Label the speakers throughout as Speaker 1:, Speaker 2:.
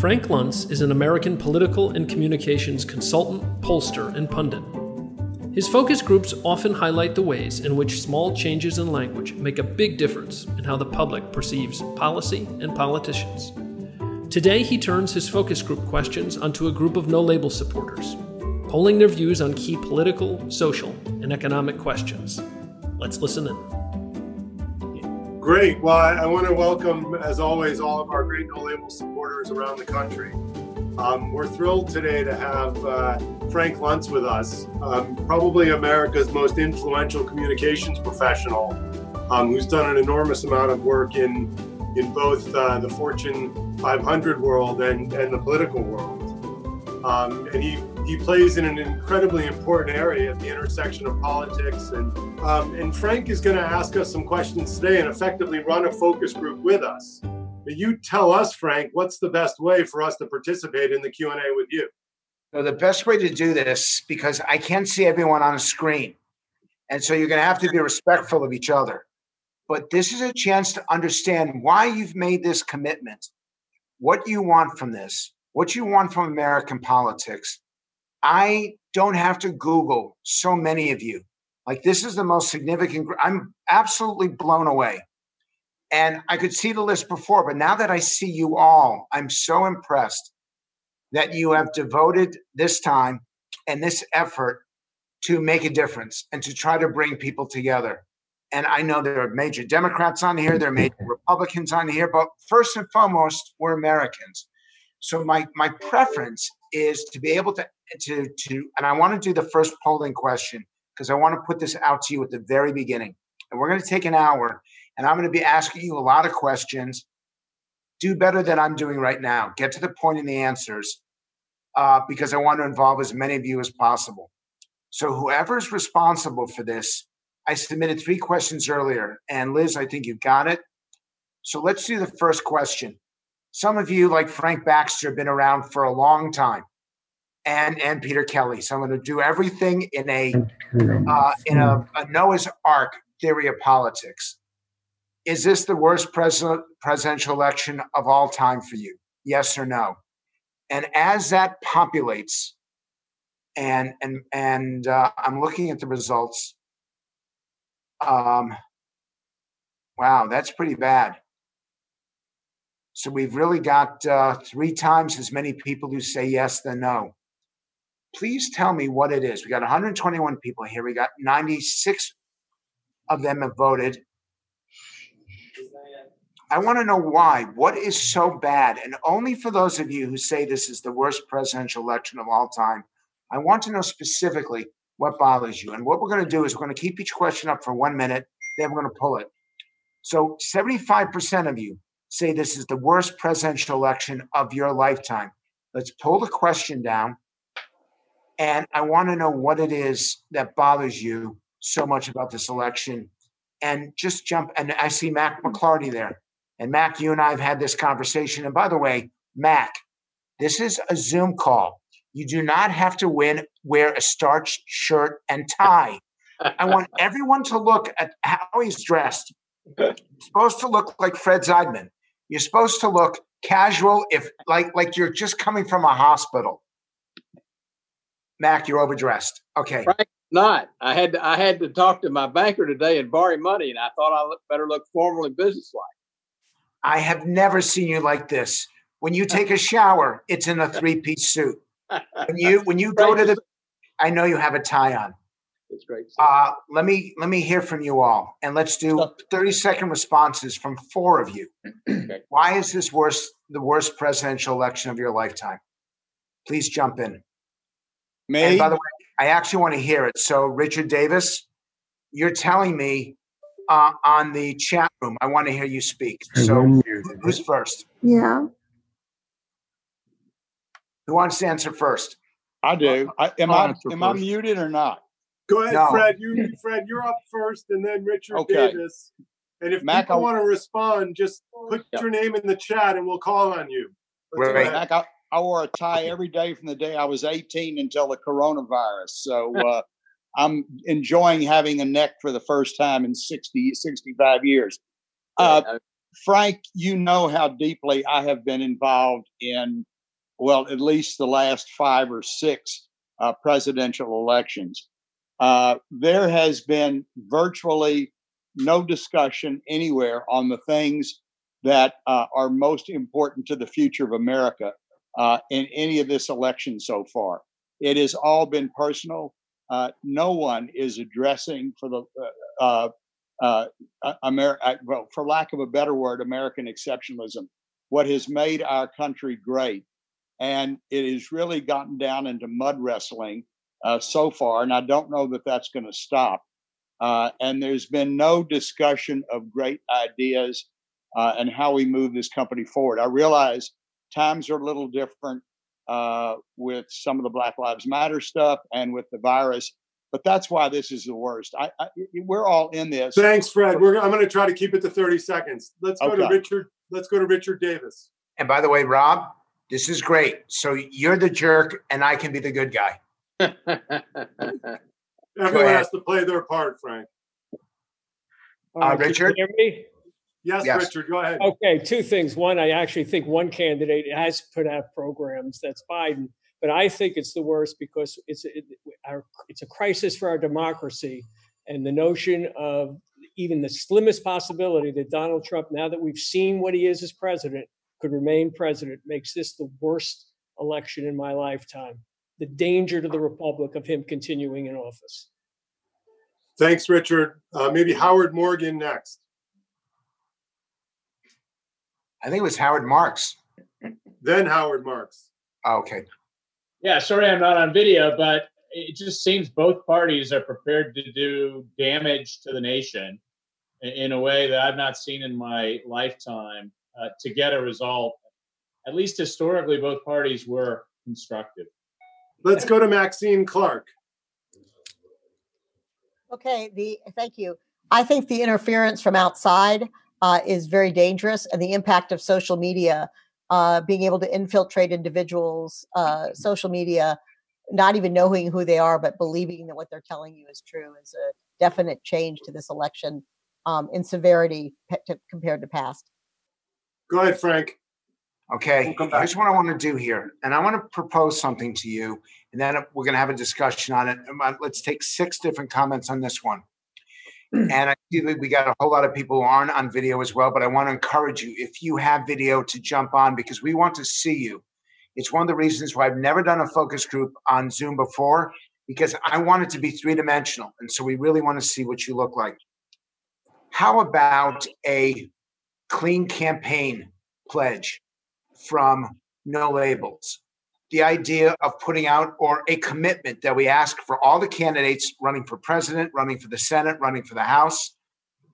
Speaker 1: Frank Luntz is an American political and communications consultant, pollster, and pundit. His focus groups often highlight the ways in which small changes in language make a big difference in how the public perceives policy and politicians. Today, he turns his focus group questions onto a group of no label supporters, polling their views on key political, social, and economic questions. Let's listen in.
Speaker 2: Great. Well, I, I want to welcome, as always, all of our great no label supporters around the country. Um, we're thrilled today to have uh, Frank Luntz with us, um, probably America's most influential communications professional, um, who's done an enormous amount of work in in both uh, the Fortune 500 world and, and the political world. Um, and he, he plays in an incredibly important area at the intersection of politics. And, um, and Frank is going to ask us some questions today and effectively run a focus group with us. But you tell us, Frank, what's the best way for us to participate in the Q&A with you?
Speaker 3: So the best way to do this, because I can't see everyone on a screen. And so you're going to have to be respectful of each other. But this is a chance to understand why you've made this commitment what you want from this, what you want from American politics. I don't have to Google so many of you. Like, this is the most significant. I'm absolutely blown away. And I could see the list before, but now that I see you all, I'm so impressed that you have devoted this time and this effort to make a difference and to try to bring people together. And I know there are major Democrats on here, there are major Republicans on here, but first and foremost, we're Americans. So my my preference is to be able to to to, and I want to do the first polling question because I want to put this out to you at the very beginning. And we're going to take an hour, and I'm going to be asking you a lot of questions. Do better than I'm doing right now. Get to the point in the answers, uh, because I want to involve as many of you as possible. So whoever's responsible for this I submitted three questions earlier, and Liz, I think you've got it. So let's do the first question. Some of you, like Frank Baxter, have been around for a long time, and and Peter Kelly. So I'm going to do everything in a uh, in a, a Noah's Ark theory of politics. Is this the worst president, presidential election of all time for you? Yes or no? And as that populates, and and and uh, I'm looking at the results. Um, wow, that's pretty bad. So we've really got uh, three times as many people who say yes than no. Please tell me what it is. We got 121 people here. We got 96 of them have voted. I want to know why. What is so bad? And only for those of you who say this is the worst presidential election of all time, I want to know specifically what bothers you. And what we're going to do is we're going to keep each question up for one minute, then we're going to pull it. So 75% of you say this is the worst presidential election of your lifetime. Let's pull the question down. And I want to know what it is that bothers you so much about this election. And just jump. And I see Mac McLarty there. And Mac, you and I have had this conversation. And by the way, Mac, this is a Zoom call. You do not have to win, wear a starched shirt and tie. I want everyone to look at how he's dressed. You're supposed to look like Fred Zeidman. You're supposed to look casual, if like like you're just coming from a hospital. Mac, you're overdressed. Okay.
Speaker 4: Frank, not. I had to, I had to talk to my banker today and borrow money, and I thought I look, better look formal and businesslike.
Speaker 3: I have never seen you like this. When you take a shower, it's in a three-piece suit when you when you go to the, I know you have a tie on.
Speaker 4: It's great.
Speaker 3: Uh, let me let me hear from you all, and let's do thirty second responses from four of you. okay. Why is this worst the worst presidential election of your lifetime? Please jump in.
Speaker 5: Me.
Speaker 3: And by the way, I actually want to hear it. So, Richard Davis, you're telling me uh, on the chat room. I want to hear you speak. So, who's first?
Speaker 6: Yeah.
Speaker 3: Who wants to answer first?
Speaker 5: I do. I, am I am I muted or not?
Speaker 2: Go ahead, no. Fred. You, Fred, you're up first, and then Richard okay. Davis. And if Mac, people I, want to respond, just put yep. your name in the chat, and we'll call on you.
Speaker 5: right. Mac, I, I, wore a tie every day from the day I was 18 until the coronavirus. So uh, I'm enjoying having a neck for the first time in 60, 65 years. Uh, Frank, you know how deeply I have been involved in, well, at least the last five or six uh, presidential elections. Uh, there has been virtually no discussion anywhere on the things that uh, are most important to the future of America uh, in any of this election so far. It has all been personal. Uh, no one is addressing for the uh, uh, uh, America, well, for lack of a better word, American exceptionalism, what has made our country great. And it has really gotten down into mud wrestling uh, so far. And I don't know that that's going to stop. Uh, and there's been no discussion of great ideas uh, and how we move this company forward. I realize times are a little different uh, with some of the Black Lives Matter stuff and with the virus. But that's why this is the worst. I, I we're all in this.
Speaker 2: Thanks, Fred. We're, I'm going to try to keep it to 30 seconds. Let's go okay. to Richard. Let's go to Richard Davis.
Speaker 3: And by the way, Rob, this is great. So you're the jerk, and I can be the good guy.
Speaker 2: Everyone has to play their part, Frank.
Speaker 3: Uh, Richard.
Speaker 2: Yes, yes, Richard, go ahead.
Speaker 6: Okay, two things. One, I actually think one candidate has put out programs. That's Biden but I think it's the worst because it's it, our, it's a crisis for our democracy, and the notion of even the slimmest possibility that Donald Trump, now that we've seen what he is as president, could remain president makes this the worst election in my lifetime. The danger to the republic of him continuing in office.
Speaker 2: Thanks, Richard. Uh, maybe Howard Morgan next.
Speaker 3: I think it was Howard Marks.
Speaker 2: Then Howard Marks.
Speaker 3: okay.
Speaker 7: Yeah, sorry I'm not on video, but it just seems both parties are prepared to do damage to the nation in a way that I've not seen in my lifetime uh, to get a result. At least historically, both parties were constructive.
Speaker 2: Let's go to Maxine Clark.
Speaker 8: Okay, the thank you. I think the interference from outside uh, is very dangerous, and the impact of social media uh, being able to infiltrate individuals' uh, social media, not even knowing who they are, but believing that what they're telling you is true is a definite change to this election um, in severity to, compared to past.
Speaker 2: Go ahead, Frank.
Speaker 3: Okay, we'll here's what I want to do here, and I want to propose something to you, and then we're going to have a discussion on it. Let's take six different comments on this one. and I see that we got a whole lot of people who aren't on video as well, but I want to encourage you if you have video to jump on because we want to see you. It's one of the reasons why I've never done a focus group on Zoom before because I want it to be three dimensional. And so we really want to see what you look like. How about a clean campaign pledge from No Labels? the idea of putting out or a commitment that we ask for all the candidates running for president, running for the Senate, running for the House.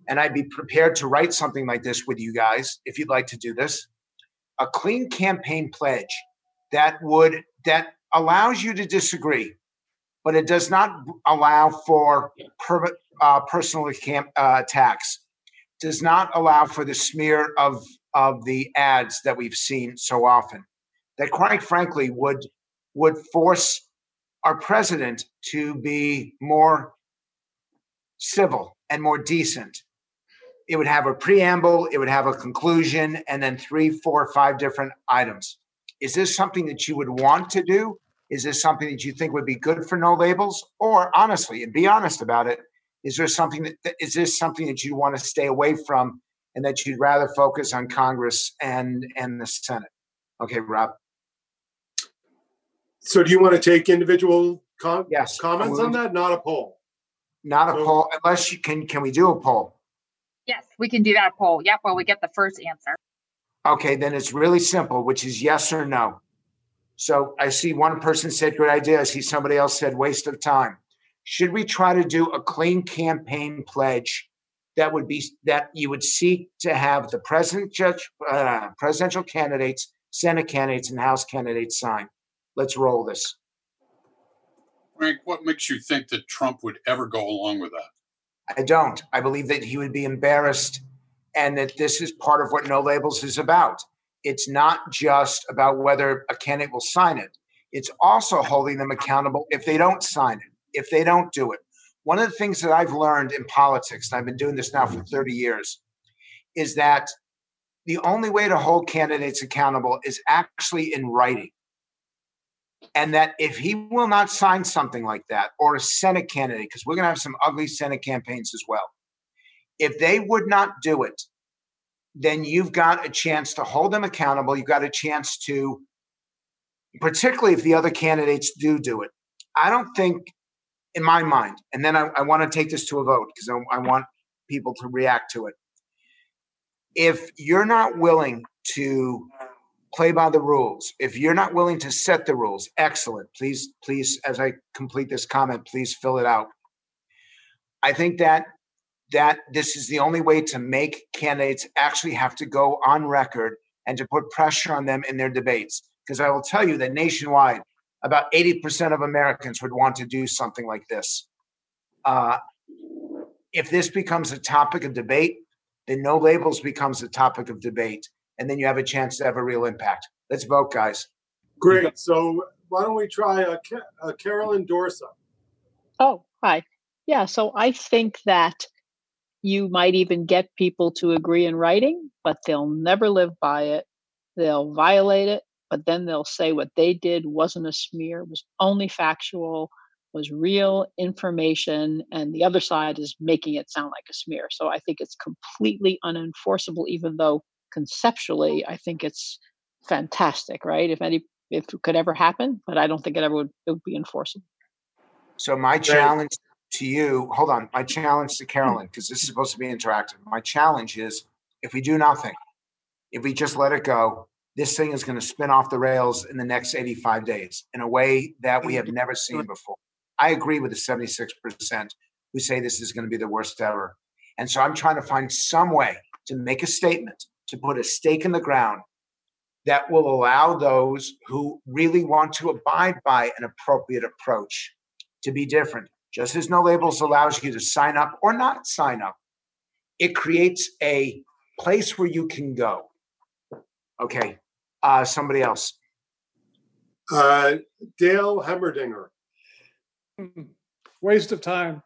Speaker 3: And I'd be prepared to write something like this with you guys if you'd like to do this. A clean campaign pledge that would that allows you to disagree, but it does not allow for per, uh, personal camp, uh, attacks. Does not allow for the smear of of the ads that we've seen so often that quite frankly would would force our president to be more civil and more decent. It would have a preamble, it would have a conclusion, and then three, four, five different items. Is this something that you would want to do? Is this something that you think would be good for no labels? Or honestly, and be honest about it, is there something that is this something that you want to stay away from and that you'd rather focus on Congress and and the Senate? Okay, Rob.
Speaker 2: So do you want to take individual com-
Speaker 3: yes,
Speaker 2: comments on that? Not a poll.
Speaker 3: Not a so, poll, unless you can. Can we do a poll?
Speaker 9: Yes, we can do that poll. Yep. Well, we get the first answer.
Speaker 3: Okay, then it's really simple, which is yes or no. So I see one person said good idea. I see somebody else said waste of time. Should we try to do a clean campaign pledge that would be that you would seek to have the president, judge, uh, presidential candidates, Senate candidates, and House candidates sign? Let's roll this.
Speaker 10: Frank, what makes you think that Trump would ever go along with that?
Speaker 3: I don't. I believe that he would be embarrassed and that this is part of what No Labels is about. It's not just about whether a candidate will sign it, it's also holding them accountable if they don't sign it, if they don't do it. One of the things that I've learned in politics, and I've been doing this now for 30 years, is that the only way to hold candidates accountable is actually in writing. And that if he will not sign something like that, or a Senate candidate, because we're going to have some ugly Senate campaigns as well, if they would not do it, then you've got a chance to hold them accountable. You've got a chance to, particularly if the other candidates do do it. I don't think, in my mind, and then I, I want to take this to a vote because I, I want people to react to it. If you're not willing to play by the rules, if you're not willing to set the rules, excellent. Please, please, as I complete this comment, please fill it out. I think that that this is the only way to make candidates actually have to go on record and to put pressure on them in their debates. Because I will tell you that nationwide, about 80% of Americans would want to do something like this. Uh, if this becomes a topic of debate, then no labels becomes a topic of debate. And then you have a chance to have a real impact. Let's vote, guys.
Speaker 2: Great. So why don't we try uh, uh, Carolyn Dorsa?
Speaker 11: Oh, hi. Yeah, so I think that you might even get people to agree in writing, but they'll never live by it. They'll violate it, but then they'll say what they did wasn't a smear, was only factual, was real information, and the other side is making it sound like a smear. So I think it's completely unenforceable, even though conceptually I think it's fantastic, right? If any if it could ever happen, but I don't think it ever would, it would be enforceable.
Speaker 3: So my challenge to you, hold on, my challenge to hmm. Carolyn, because this is supposed to be interactive. My challenge is if we do nothing, if we just let it go, this thing is going to spin off the rails in the next 85 days in a way that we have never seen before. I agree with the 76% who say this is going to be the worst ever. And so I'm trying to find some way to make a statement, to put a stake in the ground that will allow those who really want to abide by an appropriate approach to be different just as no labels allows you to sign up or not sign up, it creates a place where you can go. Okay, uh, somebody else.
Speaker 2: Uh, Dale Hemmerdinger.
Speaker 12: Waste of time.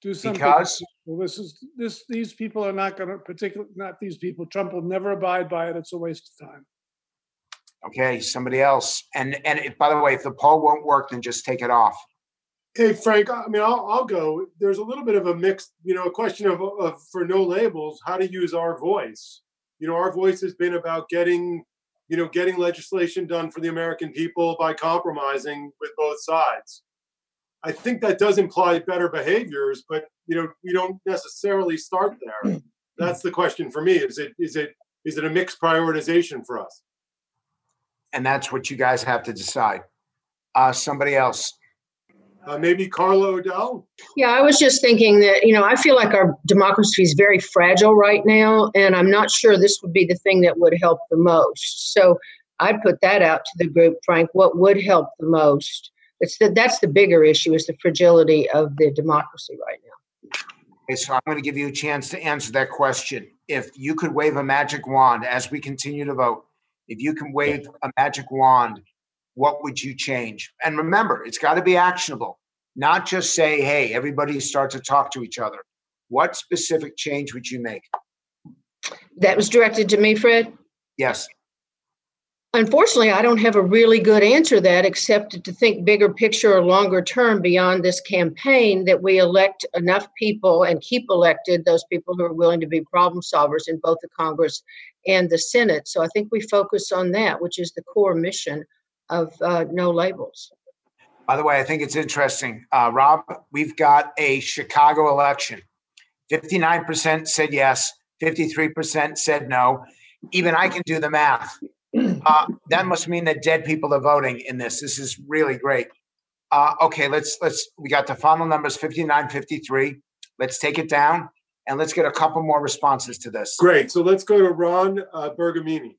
Speaker 12: Do something.
Speaker 3: Because
Speaker 12: well, this is this. These people are not going to particular. Not these people. Trump will never abide by it. It's a waste of time.
Speaker 3: Okay, somebody else. And and if, by the way, if the poll won't work, then just take it off.
Speaker 2: Hey Frank, I mean, I'll, I'll go. There's a little bit of a mixed, you know, a question of, of for no labels, how to use our voice. You know, our voice has been about getting, you know, getting legislation done for the American people by compromising with both sides. I think that does imply better behaviors, but you know, we don't necessarily start there. That's the question for me. Is it is it is it a mixed prioritization for us?
Speaker 3: And that's what you guys have to decide. Uh, somebody else.
Speaker 2: Uh, maybe Carla O'Dell?
Speaker 13: Yeah, I was just thinking that, you know, I feel like our democracy is very fragile right now, and I'm not sure this would be the thing that would help the most. So I'd put that out to the group, Frank. What would help the most? It's the, that's the bigger issue is the fragility of the democracy right now.
Speaker 3: Okay, so I'm going to give you a chance to answer that question. If you could wave a magic wand as we continue to vote, if you can wave a magic wand what would you change? And remember, it's got to be actionable, not just say, hey, everybody start to talk to each other. What specific change would you make?
Speaker 13: That was directed to me, Fred?
Speaker 3: Yes.
Speaker 13: Unfortunately, I don't have a really good answer to that except to think bigger picture or longer term beyond this campaign that we elect enough people and keep elected those people who are willing to be problem solvers in both the Congress and the Senate. So I think we focus on that, which is the core mission of uh, no labels.
Speaker 3: By the way, I think it's interesting. Uh, Rob, we've got a Chicago election. 59% said yes, 53% said no. Even I can do the math. Uh, that must mean that dead people are voting in this. This is really great. Uh, okay, let's let's. We got the final numbers 59, 53. Let's take it down and let's get a couple more responses to this.
Speaker 2: Great. So let's go to Ron uh, Bergamini.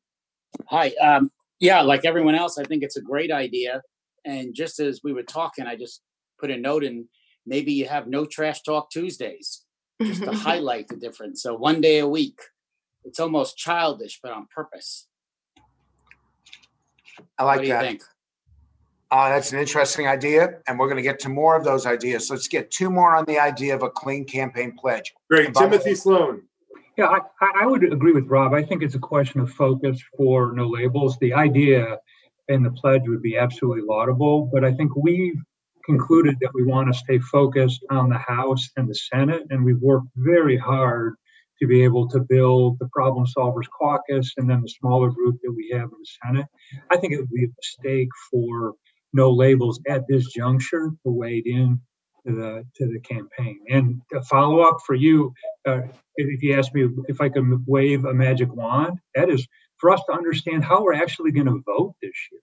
Speaker 14: Hi. Um, yeah, like everyone else, I think it's a great idea. And just as we were talking, I just put a note in maybe you have no trash talk Tuesdays just to highlight the difference. So one day a week. It's almost childish, but on purpose.
Speaker 3: I like
Speaker 14: what do
Speaker 3: that.
Speaker 14: You think?
Speaker 3: Uh, that's an interesting idea, and we're going to get to more of those ideas. So let's get two more on the idea of a clean campaign pledge.
Speaker 2: Great, Timothy Sloan.
Speaker 15: Yeah, I, I would agree with Rob. I think it's a question of focus for no labels. The idea and the pledge would be absolutely laudable, but I think we've concluded that we want to stay focused on the House and the Senate, and we've worked very hard to be able to build the Problem Solvers Caucus and then the smaller group that we have in the Senate. I think it would be a mistake for no labels at this juncture to wade in to the to the campaign. And a follow up for you, uh, if you ask me if I can wave a magic wand, that is for us to understand how we're actually going to vote this year.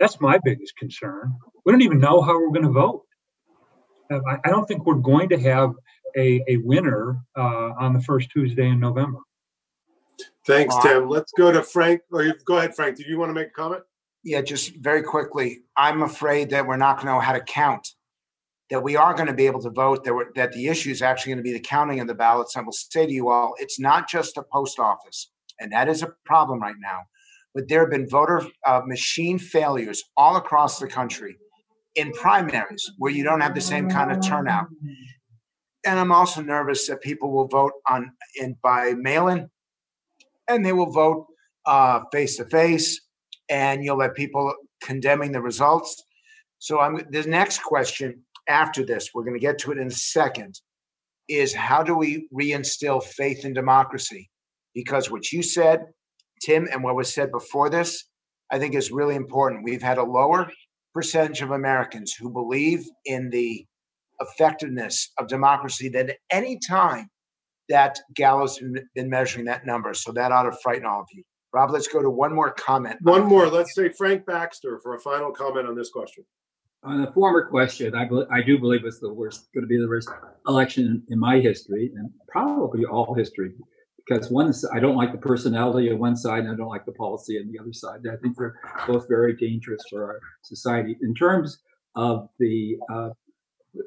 Speaker 15: That's my biggest concern. We don't even know how we're going to vote. Uh, I, I don't think we're going to have a, a winner uh, on the first Tuesday in November.
Speaker 2: Thanks, Tim. Let's go to Frank. Or go ahead, Frank. Did you want to make a comment?
Speaker 3: Yeah, just very quickly. I'm afraid that we're not going to know how to count. That we are going to be able to vote. That, that the issue is actually going to be the counting of the ballots. I will say to you all, it's not just a post office, and that is a problem right now. But there have been voter uh, machine failures all across the country in primaries where you don't have the same kind of turnout and I'm also nervous that people will vote on in by mail-in, and they will vote face to face, and you'll have people condemning the results. So I'm the next question after this. We're going to get to it in a second. Is how do we reinstill faith in democracy? Because what you said, Tim, and what was said before this, I think is really important. We've had a lower percentage of Americans who believe in the effectiveness of democracy than any time that Gallup's been measuring that number. So that ought to frighten all of you. Rob, let's go to one more comment.
Speaker 2: One more. Let's say Frank Baxter for a final comment on this question.
Speaker 16: On the former question, I, be, I do believe it's the worst, going to be the worst election in my history and probably all history. Because one, I don't like the personality of one side, and I don't like the policy on the other side. I think they're both very dangerous for our society. In terms of the uh,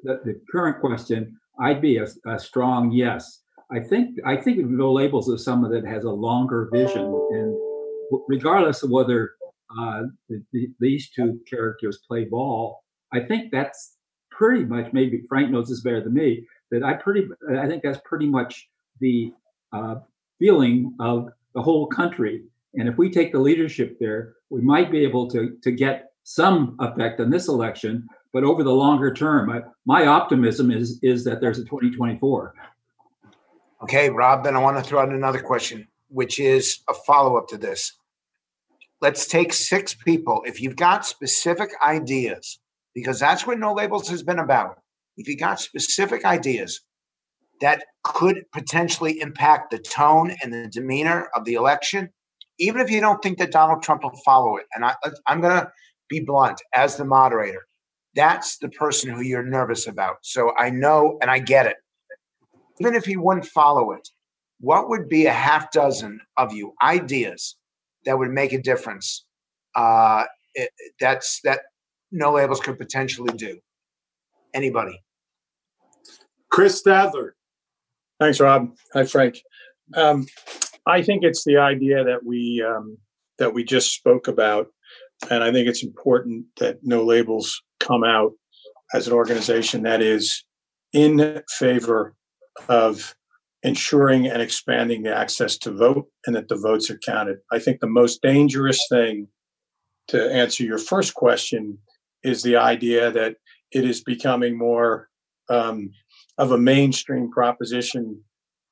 Speaker 16: the, the current question, I'd be a, a, strong yes. I think I think no labels is someone that has a longer vision, and regardless of whether uh, the, the, these two characters play ball, I think that's pretty much. Maybe Frank knows this better than me. That I pretty I think that's pretty much the uh, feeling of the whole country. And if we take the leadership there, we might be able to to get some effect on this election but over the longer term, I, my optimism is is that there's a 2024.
Speaker 3: Okay, Rob. Then I want to throw out another question, which is a follow up to this. Let's take six people. If you've got specific ideas, because that's what No Labels has been about. If you got specific ideas that could potentially impact the tone and the demeanor of the election, even if you don't think that Donald Trump will follow it, and I, I'm going to be blunt as the moderator that's the person who you're nervous about. So I know and I get it. Even if he wouldn't follow it, what would be a half dozen of you ideas that would make a difference? Uh, it, that's that no labels could potentially do. Anybody?
Speaker 2: Chris Stadler.
Speaker 17: Thanks, Rob. Hi, Frank. Um, I think it's the idea that we um, that we just spoke about, and I think it's important that no labels come out as an organization that is in favor of ensuring and expanding the access to vote and that the votes are counted. I think the most dangerous thing to answer your first question is the idea that it is becoming more um, of a mainstream proposition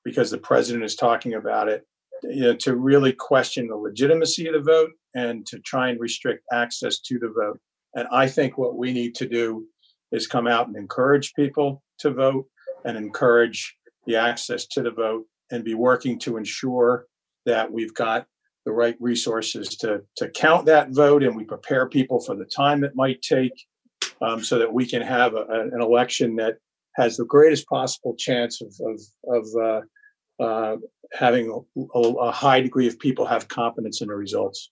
Speaker 17: because the president is talking about it you know, to really question the legitimacy of the vote and to try and restrict access to the vote. And I think what we need to do is come out and encourage people to vote and encourage the access to the vote and be working to ensure that we've got the right resources to, to count that vote and we prepare people for the time it might take um, so that we can have a, an election that has the greatest possible chance of, of, of uh, uh, having a, a, high degree of people have confidence in the results.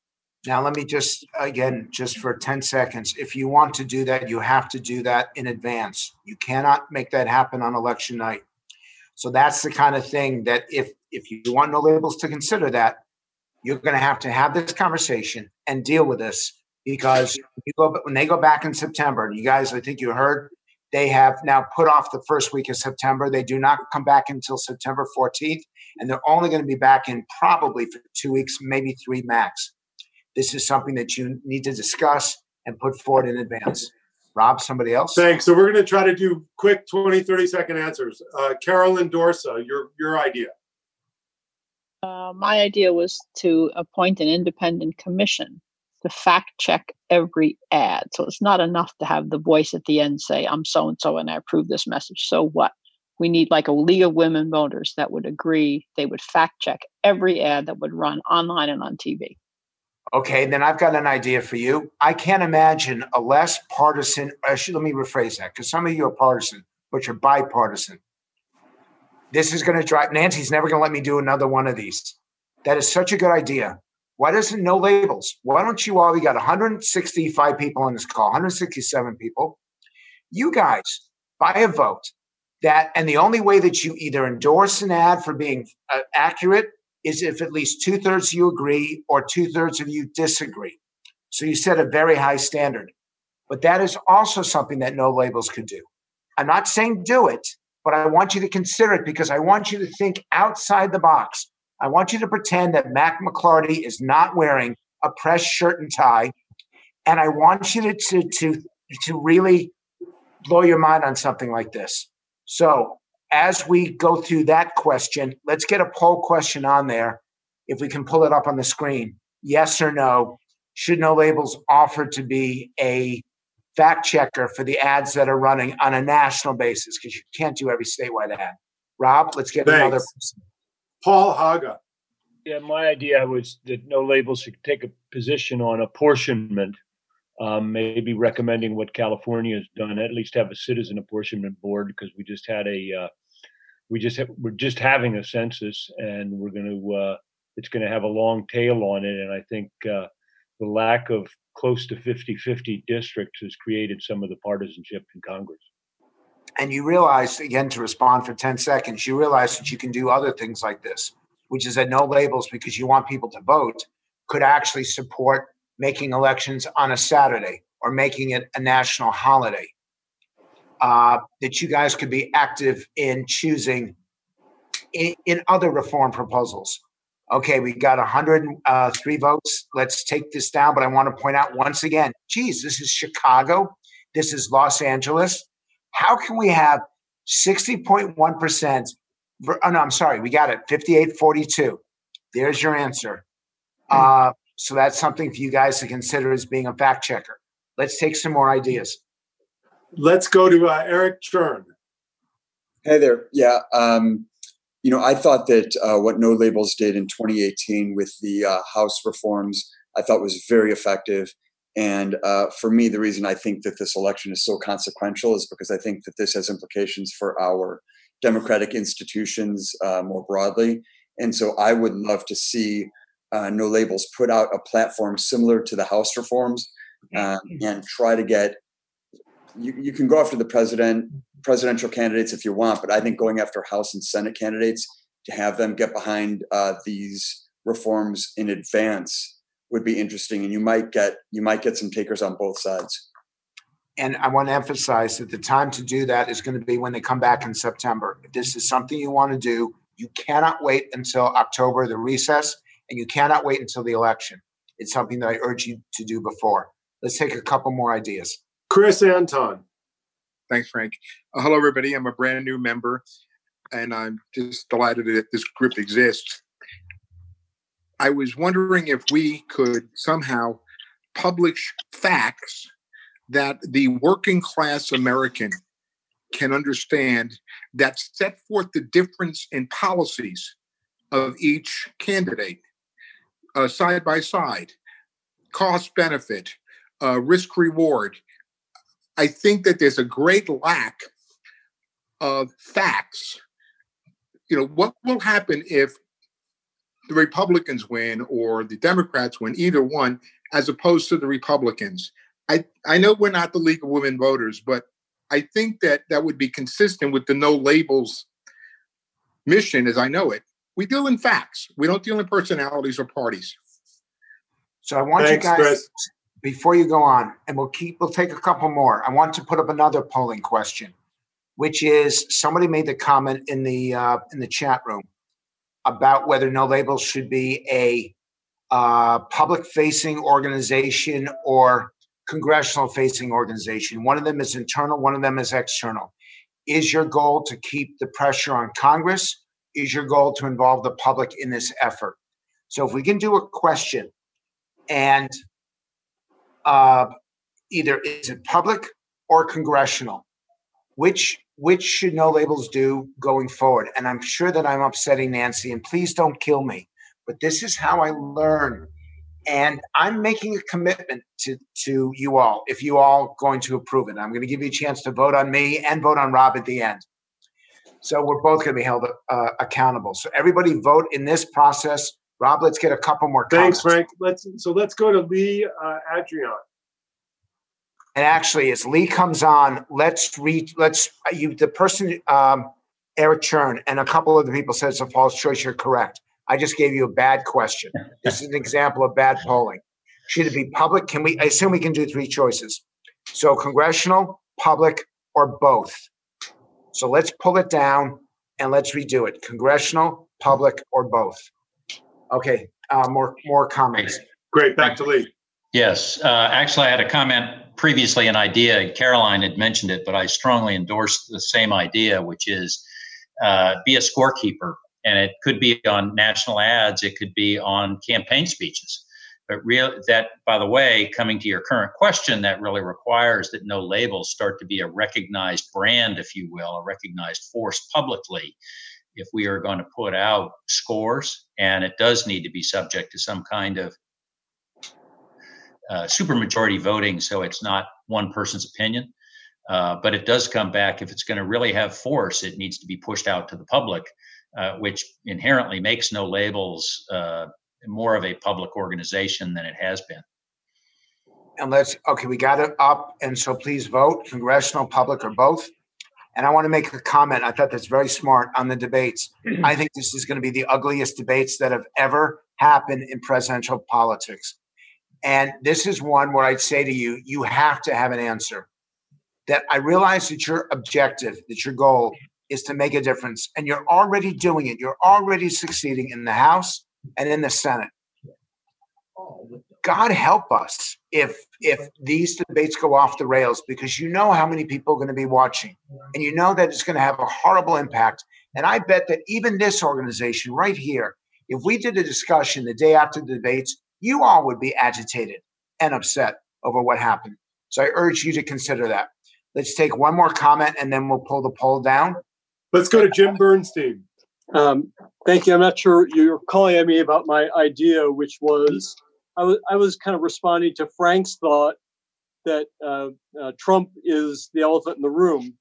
Speaker 3: Now, let me just, again, just for 10 seconds, if you want to do that, you have to do that in advance. You cannot make that happen on election night. So that's the kind of thing that if if you want no labels to consider that, you're going to have to have this conversation and deal with this because you go when they go back in September, you guys, I think you heard, they have now put off the first week of September. They do not come back until September 14th. and they're only going to be back in probably for two weeks, maybe three max. This is something that you need to discuss and put forward in advance. Rob, somebody else?
Speaker 2: Thanks. So we're going to try to do quick 20, 30 second answers. Uh, Carolyn Dorsa, your, your idea.
Speaker 11: Uh, my idea was to appoint an independent commission to fact check every ad. So it's not enough to have the voice at the end say, I'm so and so and I approve this message. So what? We need like a league of women voters that would agree, they would fact check every ad that would run online and on TV.
Speaker 3: Okay, then I've got an idea for you. I can't imagine a less partisan. Actually, let me rephrase that because some of you are partisan, but you're bipartisan. This is going to drive Nancy's never going to let me do another one of these. That is such a good idea. Why doesn't no labels? Why don't you all? We got 165 people on this call, 167 people. You guys by a vote that, and the only way that you either endorse an ad for being uh, accurate is if at least two thirds of you agree or two thirds of you disagree. So you set a very high standard. But that is also something that no labels could do. I'm not saying do it, but I want you to consider it because I want you to think outside the box. I want you to pretend that Mac McLarty is not wearing a press shirt and tie. And I want you to, to, to, to really blow your mind on something like this. So as we go through that question, let's get a poll question on there. If we can pull it up on the screen, yes or no, should no labels offer to be a fact checker for the ads that are running on a national basis? Because you can't do every statewide ad. Rob, let's get
Speaker 2: Thanks.
Speaker 3: another person.
Speaker 2: Paul Haga.
Speaker 18: Yeah, my idea was that no labels should take a position on apportionment. Um, maybe recommending what California has done, at least have a citizen apportionment board because we just had a uh, we just have, we're just having a census and we're going to uh, it's going to have a long tail on it and i think uh, the lack of close to 50-50 districts has created some of the partisanship in congress
Speaker 3: And you realize, again, to respond for 10 seconds, you realize that you can do other things like this, which is that no labels because you want people to vote could actually support making elections on a Saturday or making it a national holiday. Uh, that you guys could be active in choosing in, in other reform proposals. Okay, we got 103 uh, votes. Let's take this down. But I want to point out once again, geez, this is Chicago. This is Los Angeles. How can we have 60.1%? ver- Oh, no, I'm sorry. We got it 5842. There's your answer. Uh, so that's something for you guys to consider as being a fact checker. Let's take some more ideas.
Speaker 2: Let's go to uh, Eric Chern.
Speaker 19: Hey there. Yeah. Um, you know, I thought that uh, what No Labels did in 2018 with the uh, House reforms, I thought was very effective. And uh, for me, the reason I think that this election is so consequential is because I think that this has implications for our democratic institutions uh, more broadly. And so I would love to see uh, No Labels put out a platform similar to the House reforms um, and try to get you, you can go after the president presidential candidates if you want but i think going after house and senate candidates to have them get behind uh, these reforms in advance would be interesting and you might get you might get some takers on both sides
Speaker 3: And I want to emphasize that the time to do that is going to be when they come back in September. If this is something you want to do, you cannot wait until October, the recess, and you cannot wait until the election. It's something that I urge you to do before. Let's take a couple more ideas.
Speaker 2: Chris Anton.
Speaker 20: Thanks, Frank. Uh, hello, everybody. I'm a brand new member, and I'm just delighted that this group exists. I was wondering if we could somehow publish facts that the working class American can understand that set forth the difference in policies of each candidate uh, side by side, cost benefit, uh, risk reward. I think that there's a great lack of facts. You know, what will happen if the Republicans win or the Democrats win, either one, as opposed to the Republicans? I, I know we're not the League of Women Voters, but I think that that would be consistent with the no labels mission as I know it. We deal in facts. We don't deal in personalities or parties.
Speaker 3: So I want
Speaker 20: Thanks,
Speaker 3: you guys
Speaker 20: Chris.
Speaker 3: Before you go on, and we'll keep we'll take a couple more. I want to put up another polling question, which is somebody made the comment in the uh, in the chat room. about whether No Labels should be a uh, public facing organization or congressional facing organization. One of them is internal, one of them is external. Is your goal to keep the pressure on Congress? Is your goal to involve the public in this effort? So if we can do a question and uh, either is it public or congressional, which which should no labels do going forward? And I'm sure that I'm upsetting Nancy, and please don't kill me, but this is how I learn. And I'm making a commitment to, to you all, if you all going to approve it. I'm going to give you a chance to vote on me and vote on Rob at the end. So we're both going to be held uh, accountable. So everybody vote in this process. Rob, let's get a couple more questions.
Speaker 2: Thanks,
Speaker 3: comments.
Speaker 2: Frank. Let's so let's go to Lee uh, Adrian.
Speaker 3: And actually, as Lee comes on, let's read. Let's you the person um, Eric Chern and a couple of the people said it's a false choice. You're correct. I just gave you a bad question. This is an example of bad polling. Should it be public? Can we? I assume we can do three choices. So congressional, public, or both. So let's pull it down and let's redo it. Congressional, public, or both. Okay. Uh, more more comments.
Speaker 2: Great. Back to Lee.
Speaker 21: Yes, uh, actually, I had a comment previously, an idea. Caroline had mentioned it, but I strongly endorse the same idea, which is uh, be a scorekeeper. And it could be on national ads, it could be on campaign speeches. But real that, by the way, coming to your current question, that really requires that no labels start to be a recognized brand, if you will, a recognized force publicly. If we are going to put out scores, and it does need to be subject to some kind of uh, supermajority voting, so it's not one person's opinion. Uh, but it does come back if it's going to really have force, it needs to be pushed out to the public, uh, which inherently makes no labels uh, more of a public organization than it has been.
Speaker 3: And let's okay, we got it up, and so please vote, congressional, public, or both. And I want to make a comment. I thought that's very smart on the debates. Mm-hmm. I think this is going to be the ugliest debates that have ever happened in presidential politics. And this is one where I'd say to you, you have to have an answer. That I realize that your objective, that your goal is to make a difference, and you're already doing it. You're already succeeding in the House and in the Senate. God help us if if these debates go off the rails because you know how many people are going to be watching and you know that it's going to have a horrible impact. And I bet that even this organization right here if we did a discussion the day after the debates you all would be agitated and upset over what happened. So I urge you to consider that. Let's take one more comment and then we'll pull the poll down.
Speaker 2: Let's go to Jim Bernstein.
Speaker 22: Um, thank you. I'm not sure you're calling at me about my idea which was I was I was kind of responding to Frank's thought that uh, uh, Trump is the elephant in the room,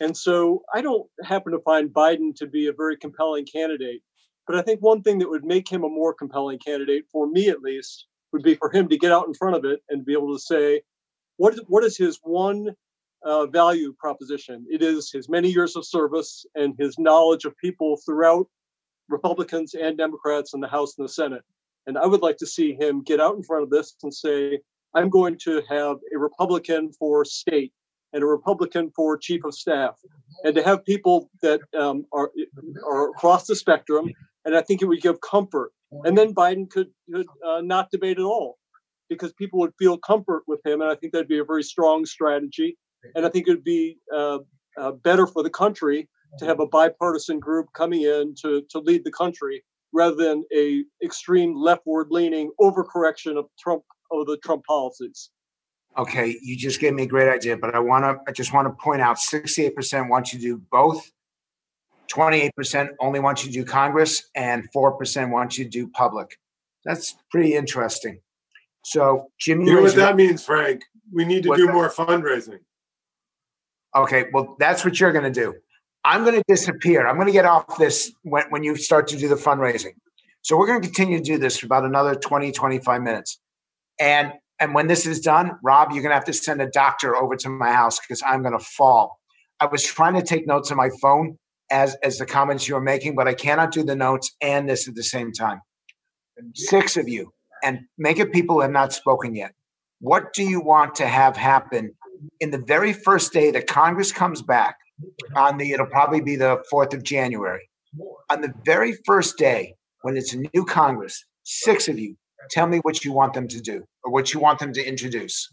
Speaker 22: and so I don't happen to find Biden to be a very compelling candidate. But I think one thing that would make him a more compelling candidate, for me at least, would be for him to get out in front of it and be able to say, what is, what is his one uh, value proposition? It is his many years of service and his knowledge of people throughout Republicans and Democrats in the House and the Senate. And I would like to see him get out in front of this and say, I'm going to have a Republican for state and a Republican for chief of staff, and to have people that um, are, are across the spectrum. And I think it would give comfort. And then Biden could, could uh, not debate at all because people would feel comfort with him. And I think that'd be a very strong strategy. And I think it would be uh, uh, better for the country to have a bipartisan group coming in to, to lead the country rather than a extreme leftward leaning overcorrection of Trump of the Trump policies.
Speaker 3: Okay, you just gave me a great idea, but I want to I just want to point out 68% want you to do both. 28% only want you to do Congress and 4% want you to do public. That's pretty interesting. So, Jimmy,
Speaker 2: you know what that means, Frank? We need to do
Speaker 3: that?
Speaker 2: more fundraising.
Speaker 3: Okay, well, that's what you're going to do. I'm going to disappear. I'm going to get off this when, when you start to do the fundraising. So we're going to continue to do this for about another 20, 25 minutes. And and when this is done, Rob, you're going to have to send a doctor over to my house because I'm going to fall. I was trying to take notes on my phone as as the comments you were making, but I cannot do the notes and this at the same time. Six of you, and make it people who have not spoken yet. What do you want to have happen in the very first day that Congress comes back on the? It'll probably be the fourth of January. on the very first day when it's a new Congress, six of you tell me what you want them to do or what you want them to introduce.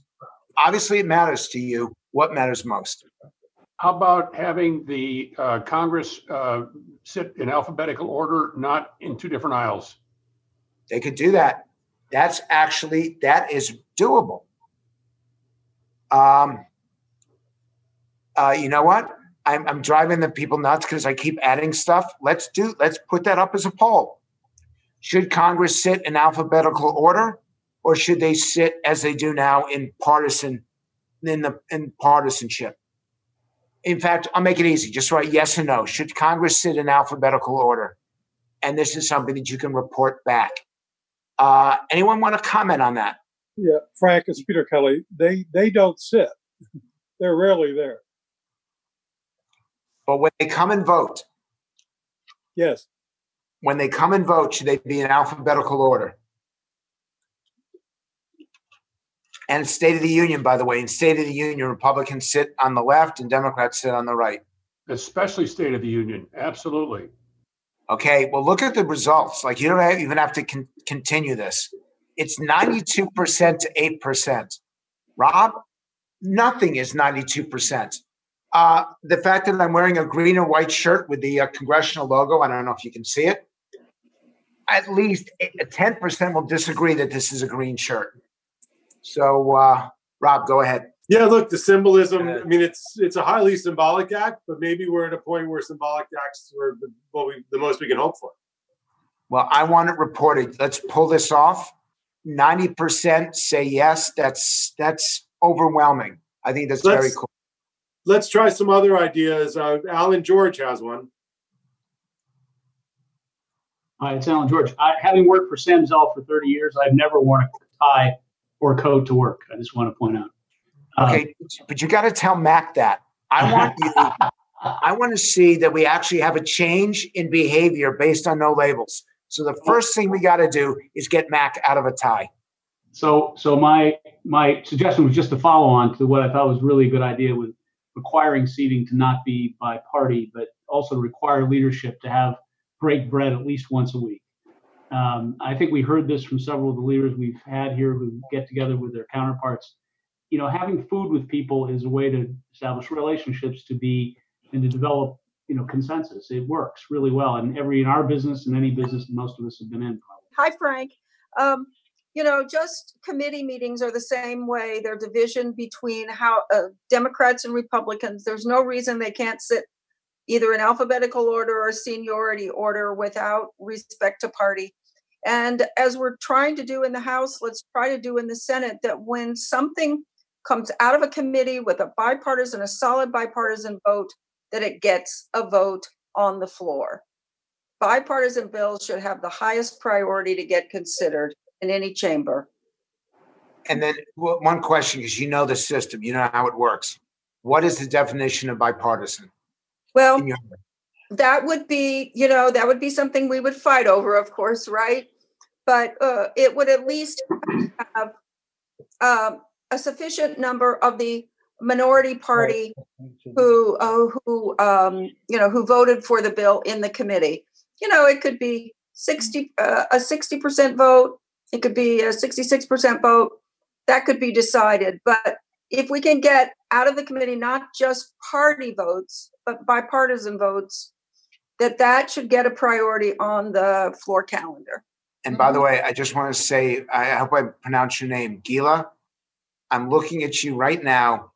Speaker 3: Obviously, it matters to you. What matters most?
Speaker 23: How about having the uh, Congress uh, sit in alphabetical order, not in two different aisles?
Speaker 3: They could do that. That's actually that is doable. Um, uh, you know what? I'm, I'm driving the people nuts because I keep adding stuff. Let's do. Let's put that up as a poll. Should Congress sit in alphabetical order, or should they sit as they do now in partisan, in the in partisanship? In fact, I'll make it easy. Just write yes or no. Should Congress sit in alphabetical order? And this is something that you can report back. Uh, anyone want to comment on that?
Speaker 12: Yeah, Frank, it's Peter Kelly. They they don't sit. They're rarely there.
Speaker 3: But when they come and vote,
Speaker 12: yes.
Speaker 3: When they come and vote, should they be in alphabetical order? And State of the Union, by the way, in State of the Union, Republicans sit on the left and Democrats sit on the right.
Speaker 23: Especially State of the Union. Absolutely.
Speaker 3: Okay, well, look at the results. Like, you don't even have to con- continue this. It's 92% to 8%. Rob, nothing is 92%. Uh, the fact that I'm wearing a green and white shirt with the uh, congressional logo, I don't know if you can see it. At least 10% will disagree that this is a green shirt. So, uh, Rob, go ahead.
Speaker 2: Yeah, look, the symbolism. I mean, it's it's a highly symbolic act, but maybe we're at a point where symbolic acts are the, what we, the most we can hope for.
Speaker 3: Well, I want it reported. Let's pull this off. Ninety percent say yes. That's that's overwhelming. I think that's
Speaker 2: let's,
Speaker 3: very cool.
Speaker 2: Let's try some other ideas. Uh, Alan George has one.
Speaker 24: Hi, it's Alan George. I, having worked for Sam Zell for 30 years, I've never worn a tie or coat to work. I just want to point out.
Speaker 3: Okay, um, but you got to tell Mac that. I want you. I want to see that we actually have a change in behavior based on no labels. So the first thing we got to do is get Mac out of a tie.
Speaker 24: So, so my my suggestion was just to follow on to what I thought was really a good idea with requiring seating to not be by party, but also require leadership to have break bread at least once a week. Um, I think we heard this from several of the leaders we've had here who get together with their counterparts. You know, having food with people is a way to establish relationships, to be and to develop, you know, consensus. It works really well, and every in our business and any business most of us have been in. Probably.
Speaker 25: Hi, Frank. Um, you know, just committee meetings are the same way. They're division between how uh, Democrats and Republicans. There's no reason they can't sit either in alphabetical order or seniority order without respect to party. And as we're trying to do in the House, let's try to do in the Senate that when something comes out of a committee with a bipartisan, a solid bipartisan vote, that it gets a vote on the floor. Bipartisan bills should have the highest priority to get considered in any chamber.
Speaker 3: And then one question, because you know the system, you know how it works. What is the definition of bipartisan?
Speaker 25: Well, that would be, you know, that would be something we would fight over, of course, right? But uh, it would at least have um, a sufficient number of the minority party who uh, who um, you know who voted for the bill in the committee. You know, it could be sixty uh, a sixty percent vote. It could be a sixty six percent vote. That could be decided. But if we can get out of the committee not just party votes but bipartisan votes, that that should get a priority on the floor calendar.
Speaker 3: And by the way, I just want to say, I hope I pronounce your name, Gila. I'm looking at you right now,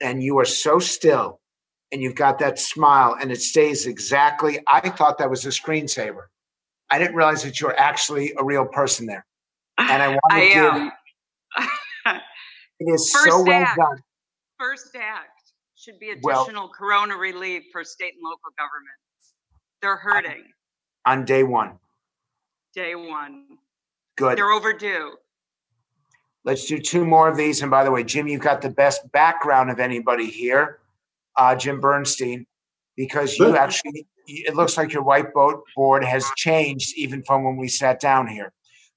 Speaker 3: and you are so still, and you've got that smile, and it stays exactly. I thought that was a screensaver. I didn't realize that you're actually a real person there. And I want to
Speaker 26: I
Speaker 3: give.
Speaker 26: am.
Speaker 3: It is
Speaker 26: First
Speaker 3: so well done.
Speaker 26: First act should be
Speaker 3: Well-
Speaker 26: additional corona relief for state and local governments. They're hurting
Speaker 3: On day one,
Speaker 26: day one.
Speaker 3: good.
Speaker 26: They're overdue.
Speaker 3: Let's do two more of these. And by the way, Jim, you've got the best background of anybody here, uh, Jim Bernstein, because you actually, it looks like your whiteboard board has changed even from when we sat down here.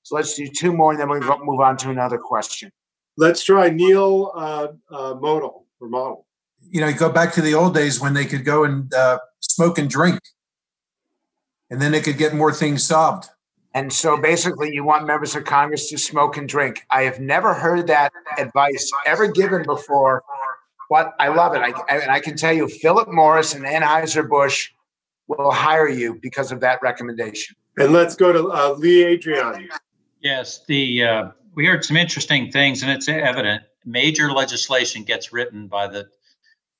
Speaker 3: So let's do two more and then we'll move on to another question.
Speaker 2: Let's try Neil uh, uh, Model or Model.
Speaker 27: you know, you go back to the old days when they could go and uh, smoke and drink.
Speaker 3: And then they could get more things solved. And so basically, you want members of Congress to smoke and drink. I have never heard that advice ever given before, but I love it. I, and I can tell you, Philip Morris and Anheuser-Busch will hire you because of that recommendation.
Speaker 2: And let's go to uh, Lee Adrian.
Speaker 21: Yes, the uh, we heard some interesting things, and it's evident. Major legislation gets written by the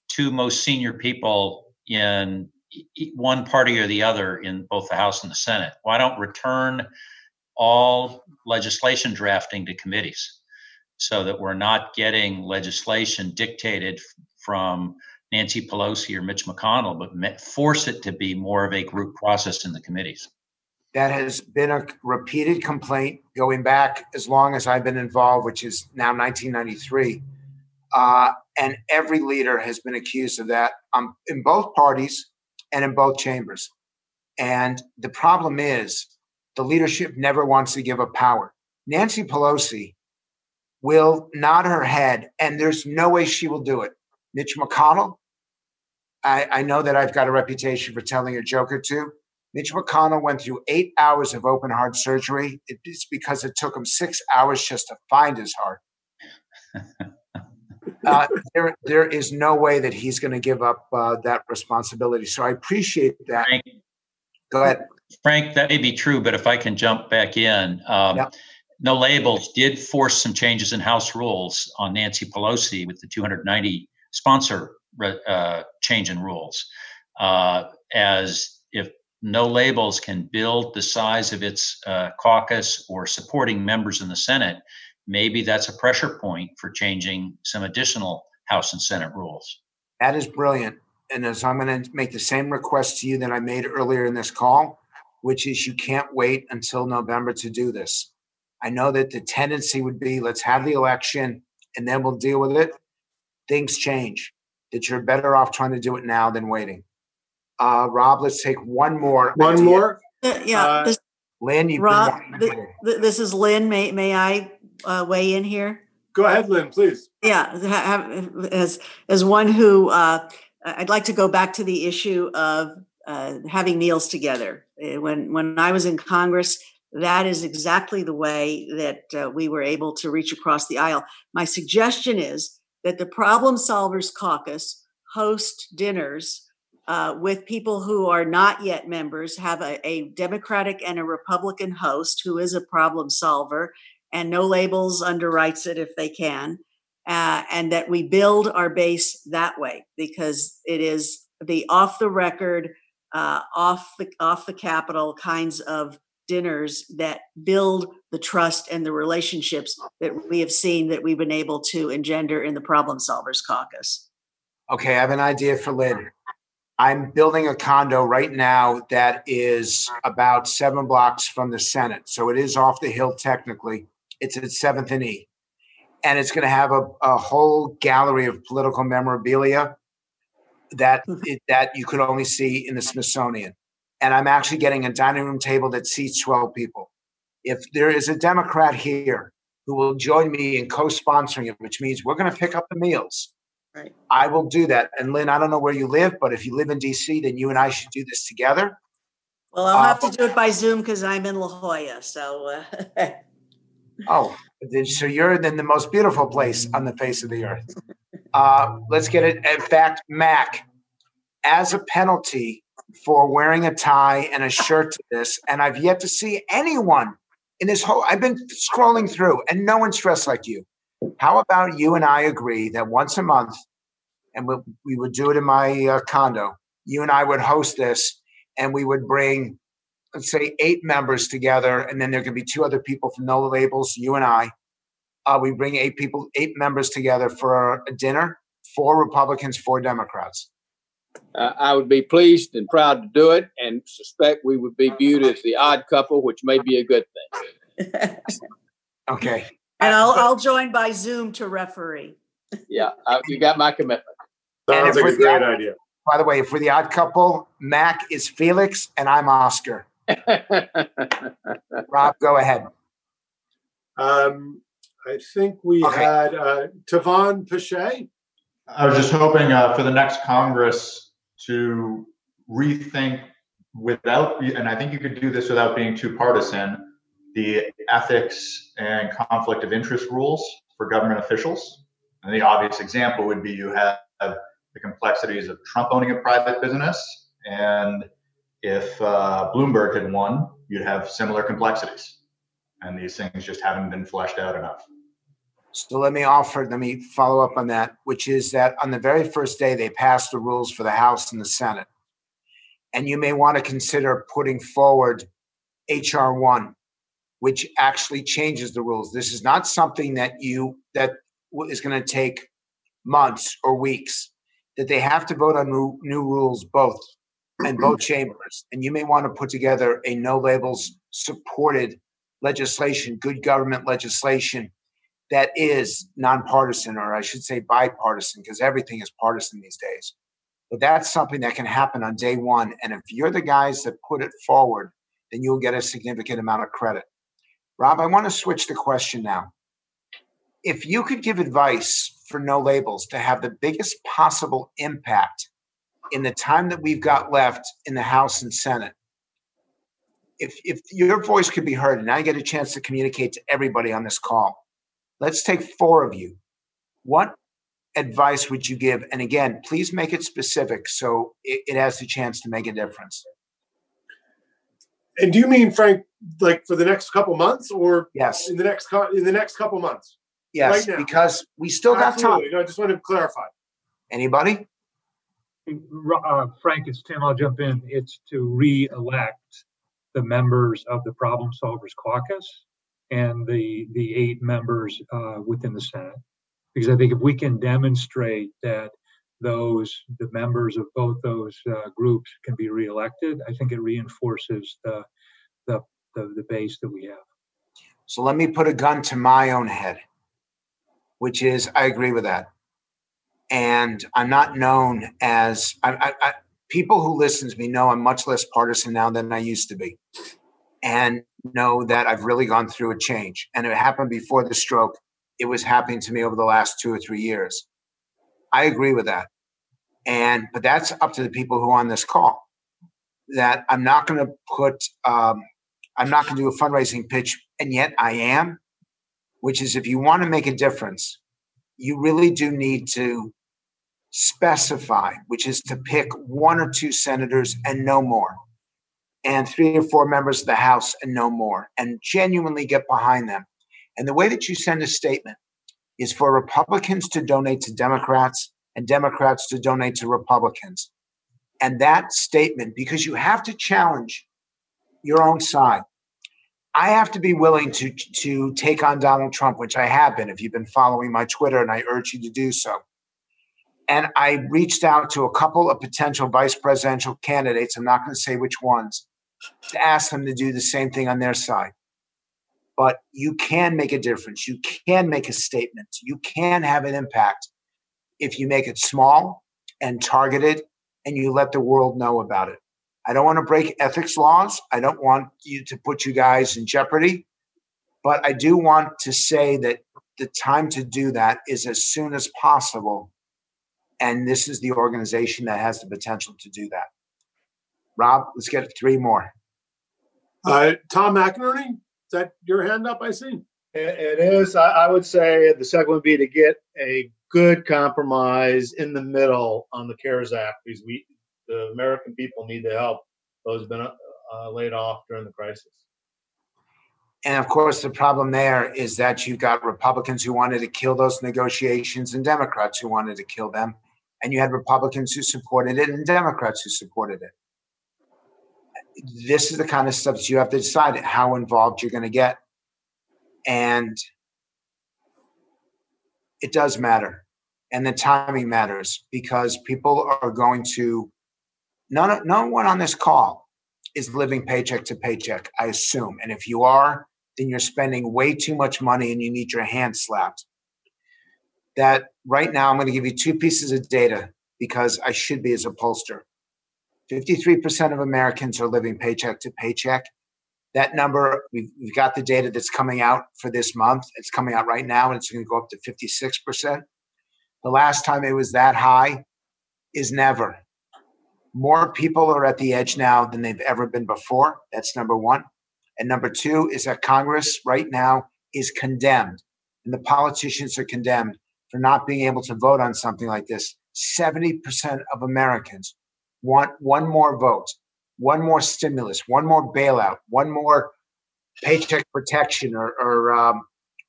Speaker 21: two most senior people in one party or the other in both the House and the Senate. Why don't return all legislation drafting to committees so that we're not getting legislation dictated from Nancy Pelosi or Mitch McConnell, but force it to be more of a group process in the committees.
Speaker 3: That has been a repeated complaint going back as long as I've been involved, which is now 1993. Uh, and every leader has been accused of that um, in both parties and in both chambers. And the problem is the leadership never wants to give up power. Nancy Pelosi will nod her head, and there's no way she will do it. Mitch McConnell, I, I know that I've got a reputation for telling a joke or two. Mitch McConnell went through eight hours of open heart surgery. It's because it took him six hours just to find his heart. uh, there, there is no way that he's going to give up uh, that responsibility. So I appreciate that.
Speaker 21: Frank,
Speaker 3: Go ahead.
Speaker 21: Frank, that may be true, but if I can jump back in, um, yep. No Labels did force some changes in House rules on Nancy Pelosi with the 290 sponsor uh, change in rules. Uh, as if No Labels can build the size of its uh, caucus or supporting members in the Senate, maybe that's a pressure point for changing some additional House and Senate rules.
Speaker 3: That is brilliant. And as I'm going to make the same request to you that I made earlier in this call, which is you can't wait until November to do this. I know that the tendency would be let's have the election and then we'll deal with it. Things change. That you're better off trying to do it now than waiting. Uh, Rob, let's take one more.
Speaker 2: One
Speaker 3: idea.
Speaker 2: more.
Speaker 28: Uh, yeah,
Speaker 2: Uh,
Speaker 28: this,
Speaker 3: Lynn, you've
Speaker 28: Rob,
Speaker 3: been
Speaker 28: th- th- this is Lynn. May may I uh, weigh in here?
Speaker 2: Go ahead, Lynn, please.
Speaker 28: Yeah, as as one who uh, I'd like to go back to the issue of uh, having meals together. Uh, When when I was in Congress, that is exactly the way that uh, we were able to reach across the aisle. My suggestion is that the Problem Solvers Caucus host dinners uh, with people who are not yet members, have a, a Democratic and a Republican host who is a problem solver, and no labels underwrites it if they can, uh, and that we build our base that way because it is the off the record, uh, off the off the Capitol kinds of dinners that build the trust and the relationships that we have seen that we've been able to engender in the Problem Solvers Caucus.
Speaker 3: Okay, I have an idea for Lynn. I'm building a condo right now that is about seven blocks from the Senate. So it is off the hill technically. It's at 7th and E. And it's going to have a, a whole gallery of political memorabilia that mm-hmm. it, that you could only see in the Smithsonian. And I'm actually getting a dining room table that seats 12 people. If there is a Democrat here who will join me in co-sponsoring it, which means we're going to pick up the meals.
Speaker 28: Right.
Speaker 3: I will do that. And Lynn, I don't know where you live, but if you live in DC, then you and I should do this together.
Speaker 28: Well, I'll have
Speaker 3: Uh,
Speaker 28: to do it by Zoom because I'm in La Jolla. So, uh,
Speaker 3: Oh, then- so you're in the most beautiful place on the face of the earth. Uh, let's get it. In fact, Mac, as a penalty for wearing a tie and a shirt to this, and I've yet to see anyone in this whole. I've been scrolling through, and no one's dressed like you. How about you and I agree that once a month, and we, we would do it in my uh, condo. You and I would host this, and we would bring let's say eight members together, and then there could be two other people from No Labels, you and I. Uh, we bring eight people, eight members together for a dinner, four Republicans, four Democrats.
Speaker 29: Uh, I would be pleased and proud to do it, and suspect we would be viewed as the odd couple, which may be a good thing.
Speaker 3: Okay.
Speaker 28: And I'll I'll join by Zoom to referee.
Speaker 29: Yeah, uh, you got my commitment.
Speaker 3: And
Speaker 2: Sounds like a
Speaker 3: we're the
Speaker 2: great
Speaker 3: odd-
Speaker 2: idea.
Speaker 3: By the way, if we're the odd couple, Mac is Felix and I'm Oscar. Rob, go ahead.
Speaker 2: Um, I think we had uh, Tavon Pache.
Speaker 30: I was just hoping uh, for the next Congress to rethink without, and I think you could do this without being too partisan, the ethics and conflict of interest rules for government officials. And the obvious example would be you have the complexities of Trump owning a private business. And if uh, Bloomberg had won, you'd have similar complexities. And these things just haven't been fleshed out enough.
Speaker 3: So let me offer, let me follow up on that, which is that on the very first day, they passed the rules for the House and the Senate. And you may want to consider putting forward HR 1, which actually changes the rules. This is not something that you, that is going to take months or weeks, that they have to vote on new, new rules both in both chambers. And you may want to put together a no labels supported legislation, good government legislation that is nonpartisan, or I should say bipartisan, because everything is partisan these days. But that's something that can happen on day one. And if you're the guys that put it forward, then you'll get a significant amount of credit. Rob, I want to switch the question now. If you could give advice for no labels to have the biggest possible impact in the time that we've got left in the House and Senate, if, if your voice could be heard and I get a chance to communicate to everybody on this call, let's take four of you. What advice would you give? And again, please make it specific so it, it has the chance to make a difference.
Speaker 2: And do you mean Frank, like for the next couple months, or
Speaker 3: yes,
Speaker 2: in the next in the next couple months?
Speaker 3: Yes, right because we still got time.
Speaker 2: I just want to clarify.
Speaker 3: Anybody?
Speaker 15: Uh, Frank, it's Tim. I'll jump in. It's to re-elect the members of the Problem Solvers Caucus and the the eight members uh, within the Senate, because I think if we can demonstrate that those the members of both those uh, groups can be reelected, I think it reinforces the, the the the base that we have.
Speaker 3: So let me put a gun to my own head, which is I agree with that, and I'm not known as I, I, I people who listen to me know I'm much less partisan now than I used to be, and know that I've really gone through a change, and it happened before the stroke. It was happening to me over the last two or three years I agree with that. And but that's up to the people who are on this call. That I'm not going to put, um, I'm not going to do a fundraising pitch, and yet I am. Which is, if you want to make a difference, you really do need to specify, which is to pick one or two senators and no more, and three or four members of the House and no more, and genuinely get behind them. And the way that you send a statement is for Republicans to donate to Democrats and Democrats to donate to Republicans. And that statement, because you have to challenge your own side. I have to be willing to, to take on Donald Trump, which I have been, if you've been following my Twitter, and I urge you to do so. And I reached out to a couple of potential vice presidential candidates, I'm not going to say which ones, to ask them to do the same thing on their side but you can make a difference. You can make a statement. You can have an impact if you make it small and targeted and you let the world know about it. I don't want to break ethics laws. I don't want you to put you guys in jeopardy. But I do want to say that the time to do that is as soon as possible. And this is the organization that has the potential to do that. Rob, let's get three more.
Speaker 2: Uh, Tom McInerney? That your hand up? I see.
Speaker 31: It is. I would say the second would be to get a good compromise in the middle on the CARES Act because we, the American people, need the help. Those have been uh, laid off during the crisis.
Speaker 3: And of course, the problem there is that you've got Republicans who wanted to kill those negotiations and Democrats who wanted to kill them. And you had Republicans who supported it and Democrats who supported it this is the kind of stuff you have to decide how involved you're going to get. And it does matter. And the timing matters because people are going to, none, no one on this call is living paycheck to paycheck, I assume. And if you are, then you're spending way too much money and you need your hand slapped. That right now, I'm going to give you two pieces of data because I should be as a pollster. 53% of Americans are living paycheck to paycheck. That number, we've, we've got the data that's coming out for this month. It's coming out right now, and it's going to go up to 56%. The last time it was that high is never. More people are at the edge now than they've ever been before. That's number one. And number two is that Congress right now is condemned, and the politicians are condemned for not being able to vote on something like this. 70% of Americans want one more vote, one more stimulus, one more bailout, one more paycheck protection or, or, um,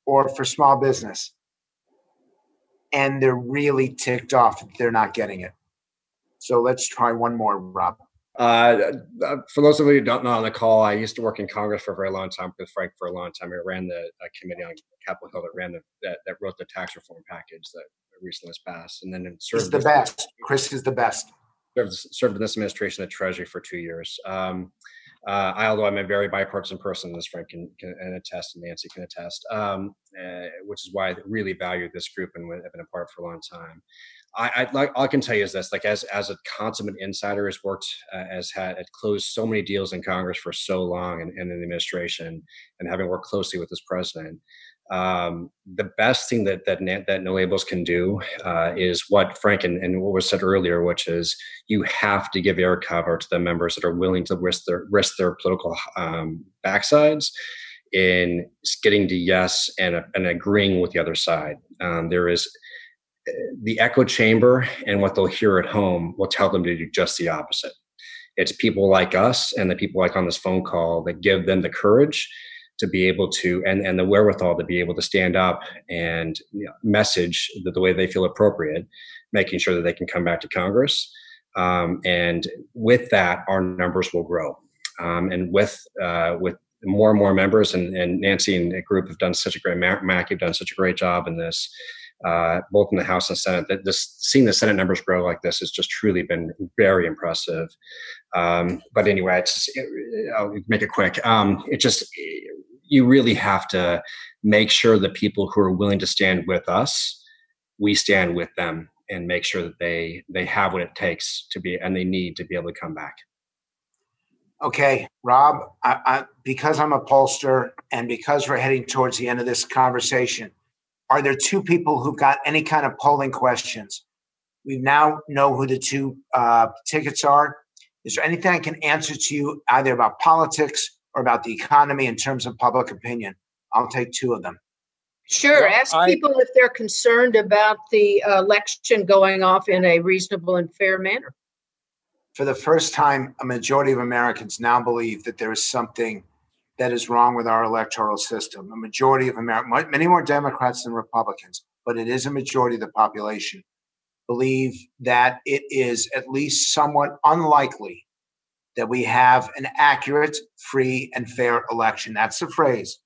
Speaker 3: or for small business. And they're really ticked off that they're not getting it. So let's try one more, Rob.
Speaker 32: Uh, uh, for those of you who don't know on the call, I used to work in Congress for a very long time with Frank for a long time. I ran the uh, committee on Capitol Hill that ran the that, that, wrote the tax reform package that recently was passed, and then
Speaker 3: served. He's the best. Chris is the best.
Speaker 32: Served, served in this administration, the Treasury for two years. Um, uh, I, although I'm a very bipartisan person, as Frank can, can attest and Nancy can attest, um, uh, which is why I really value this group and have been a part for a long time. I, I like all I can tell you is this: like as as a consummate insider, has worked uh, as had, had closed so many deals in Congress for so long and, and in the administration, and having worked closely with this president. Um, the best thing that that that no labels can do uh, is what Frank and, and, what was said earlier, which is you have to give air cover to the members that are willing to risk their risk their political um, backsides in getting to yes and, and agreeing with the other side. Um, there is the echo chamber and what they'll hear at home will tell them to do just the opposite. It's people like us and the people like on this phone call that give them the courage to be able to and, and the wherewithal to be able to stand up and you know, message the, the way they feel appropriate, making sure that they can come back to Congress. Um, and with that, our numbers will grow. Um, and with uh, with more and more members, and, and Nancy and the group have done such a great Mac, you've done such a great job in this uh, both in the House and Senate. That just seeing the Senate numbers grow like this has just truly been very impressive. Um, but anyway, it, I'll make it quick. Um, it just you really have to make sure the people who are willing to stand with us, we stand with them and make sure that they they have what it takes to be and they need to be able to come back.
Speaker 3: Okay, Rob, I, I, because I'm a pollster and because we're heading towards the end of this conversation, are there two people who've got any kind of polling questions? We now know who the two uh, tickets are. Is there anything I can answer to you either about politics or about the economy in terms of public opinion? I'll take two of them.
Speaker 33: Sure. Ask I, people if they're concerned about the election going off in a reasonable and fair manner.
Speaker 3: For the first time, a majority of Americans now believe that there is something that is wrong with our electoral system. A majority of America, many more Democrats than Republicans, but it is a majority of the population, believe that it is at least somewhat unlikely that we have an accurate, free, and fair election. That's the phrase.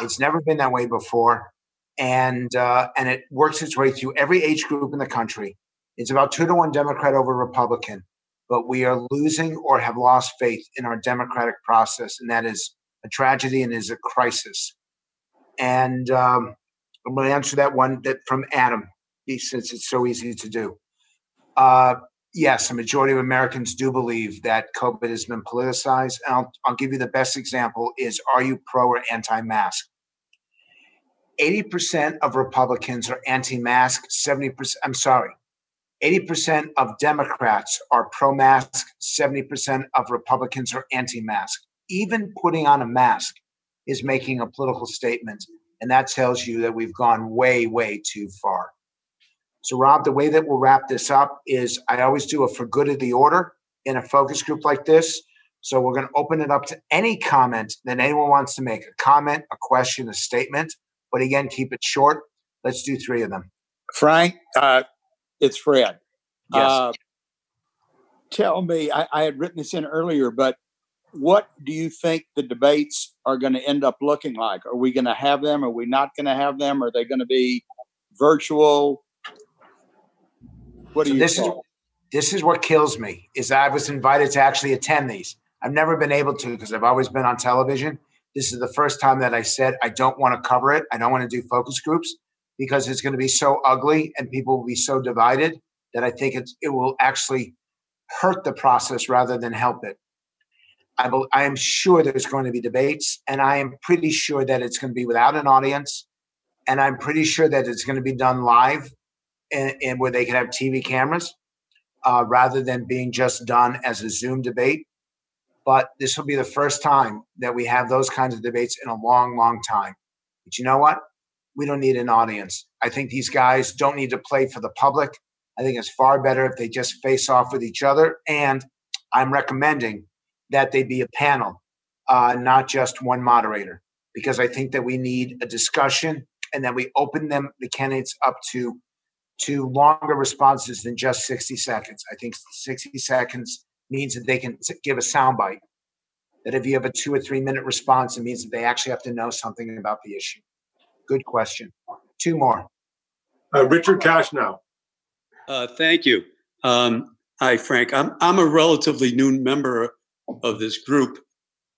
Speaker 3: It's never been that way before, and uh, and it works its way through every age group in the country. It's about two to one Democrat over Republican, but we are losing or have lost faith in our democratic process, and that is a tragedy and is a crisis. And um, I'm going to answer that one that from Adam, since it's so easy to do. Uh, yes, a majority of Americans do believe that COVID has been politicized. And I'll, I'll give you the best example is are you pro or anti-mask? 80% of Republicans are anti-mask, 70%, I'm sorry, 80% of Democrats are pro-mask, 70% of Republicans are anti-mask even putting on a mask is making a political statement. And that tells you that we've gone way, way too far. So, Rob, the way that we'll wrap this up is I always do a for good of the order in a focus group like this. So, we're going to open it up to any comment that anyone wants to make a comment, a question, a statement. But again, keep it short. Let's do three of them.
Speaker 34: Frank, uh, it's Fred.
Speaker 3: Yes. Uh,
Speaker 34: tell me, I, I had written this in earlier, but what do you think the debates are going to end up looking like? Are we going to have them? Are we not going to have them? Are they going to be virtual? What do so you
Speaker 3: this think? Is, this is what kills me is I was invited to actually attend these. I've never been able to because I've always been on television. This is the first time that I said I don't want to cover it. I don't want to do focus groups because it's going to be so ugly and people will be so divided that I think it's, it will actually hurt the process rather than help it. I, I am sure there's going to be debates, and I am pretty sure that it's going to be without an audience, and I'm pretty sure that it's going to be done live, and, and where they can have TV cameras. uh, rather than being just done as a Zoom debate. But this will be the first time that we have those kinds of debates in a long, long time. But you know what? We don't need an audience. I think these guys don't need to play for the public. I think it's far better if they just face off with each other. And I'm recommending that they be a panel, uh, not just one moderator, because I think that we need a discussion and then we open them, the candidates, up to to longer responses than just 60 seconds. I think 60 seconds means that they can give a soundbite. That if you have a two or three minute response, it means that they actually have to know something about the issue. Good question. Two more.
Speaker 2: Uh, Richard Cash now.
Speaker 35: Uh, thank you. Um, hi, Frank. I'm I'm a relatively new member of this group,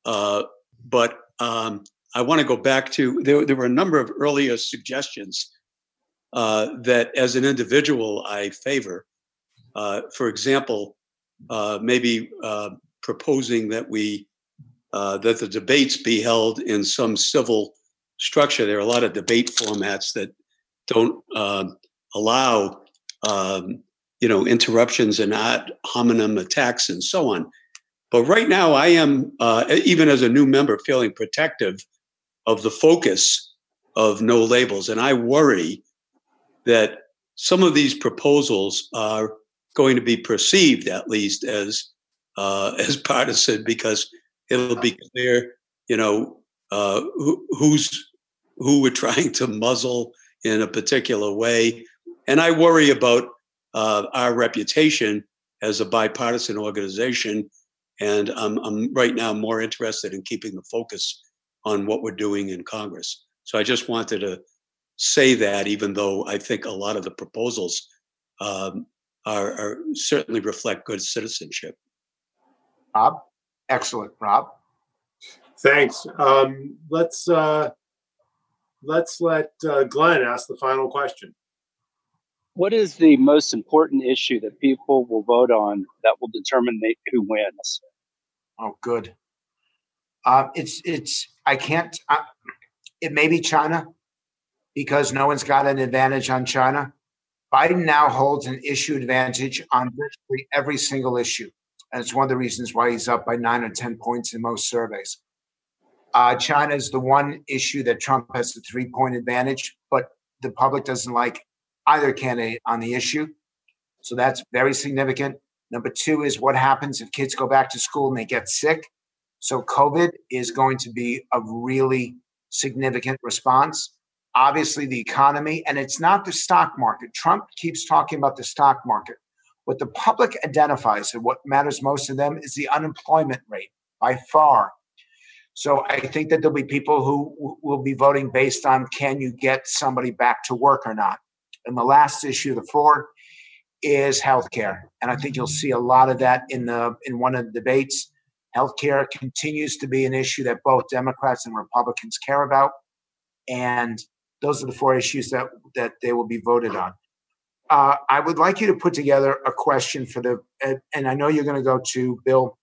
Speaker 35: uh, but um, I want to go back to there. There were a number of earlier suggestions uh, that, as an individual, I favor. Uh, for example, uh, maybe uh, proposing that we uh, that the debates be held in some civil structure. There are a lot of debate formats that don't um, allow um, you know interruptions and ad hominem attacks and so on. But right now, I am uh, even as a new member feeling protective of the focus of no labels, and I worry that some of these proposals are going to be perceived, at least, as uh, as partisan because it'll be clear, you know, uh, who, who's who we're trying to muzzle in a particular way, and I worry about uh, our reputation as a bipartisan organization. And I'm, I'm right now more interested in keeping the focus on what we're doing in Congress. So I just wanted to say that, even though I think a lot of the proposals um, are, are, certainly reflect good citizenship.
Speaker 3: Rob, excellent, Rob.
Speaker 2: Thanks. Um, let's uh, let's let uh, Glenn ask the final question.
Speaker 36: What is the most important issue that people will vote on that will determine who wins?
Speaker 3: Oh, good. Uh, it's it's I can't. It may be China because no one's got an advantage on China. Biden now holds an issue advantage on virtually every single issue. And it's one of the reasons why he's up by nine or 10 points in most surveys. Uh, China is the one issue that Trump has a three point advantage, but the public doesn't like either candidate on the issue. So that's very significant. Number two is what happens if kids go back to school and they get sick. So COVID is going to be a really significant response. Obviously, the economy, and it's not the stock market. Trump keeps talking about the stock market. What the public identifies and what matters most to them is the unemployment rate by far. So I think that there'll be people who will be voting based on can you get somebody back to work or not. And the last issue, the four, is healthcare, and I think you'll see a lot of that in the in one of the debates. Healthcare continues to be an issue that both Democrats and Republicans care about, and those are the four issues that that they will be voted on. Uh, I would like you to put together a question for the, and I know you're going to go to Bill,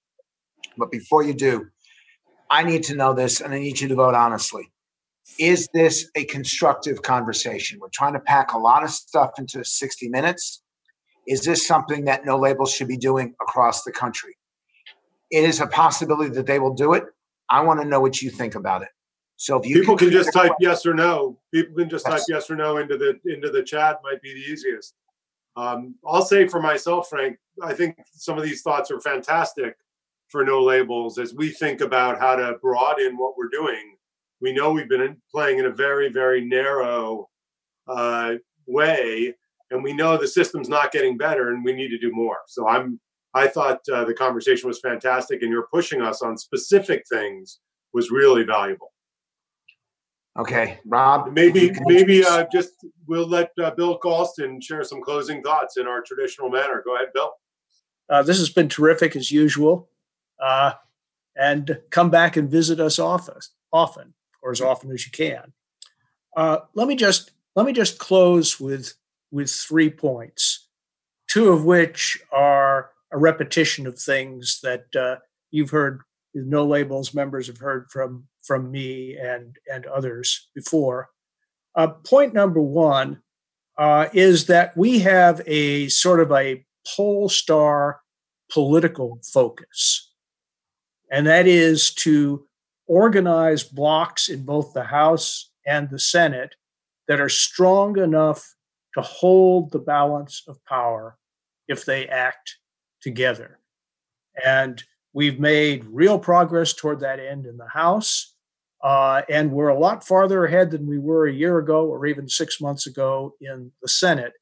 Speaker 3: but before you do, I need to know this, and I need you to vote honestly. Is this a constructive conversation? We're trying to pack a lot of stuff into 60 minutes. Is this something that no labels should be doing across the country? It is a possibility that they will do it. I want to know what you think about it. So if you
Speaker 2: people can, can just type yes or no, people can just yes. type yes or no into the into the chat. Might be the easiest. Um, I'll say for myself, Frank, I think some of these thoughts are fantastic for no labels as we think about how to broaden what we're doing. We know we've been playing in a very very narrow uh, way, and we know the system's not getting better, and we need to do more. So I'm I thought uh, the conversation was fantastic, and you're pushing us on specific things was really valuable.
Speaker 3: Okay, Rob.
Speaker 2: Maybe maybe uh, just we'll let uh, Bill Galston share some closing thoughts in our traditional manner. Go ahead, Bill.
Speaker 37: Uh, this has been terrific as usual, uh, and come back and visit us often, often or as often as you can. Uh, let me just let me just close with with three points, two of which are a repetition of things that uh, you've heard no labels members have heard from from me and and others before. Uh, point number one uh, is that we have a sort of a pole star political focus, and that is to organize blocs in both the House and the Senate that are strong enough to hold the balance of power if they act together. And we've made real progress toward that end in the House. Uh, and we're a lot farther ahead than we were a year ago or even six months ago in the Senate.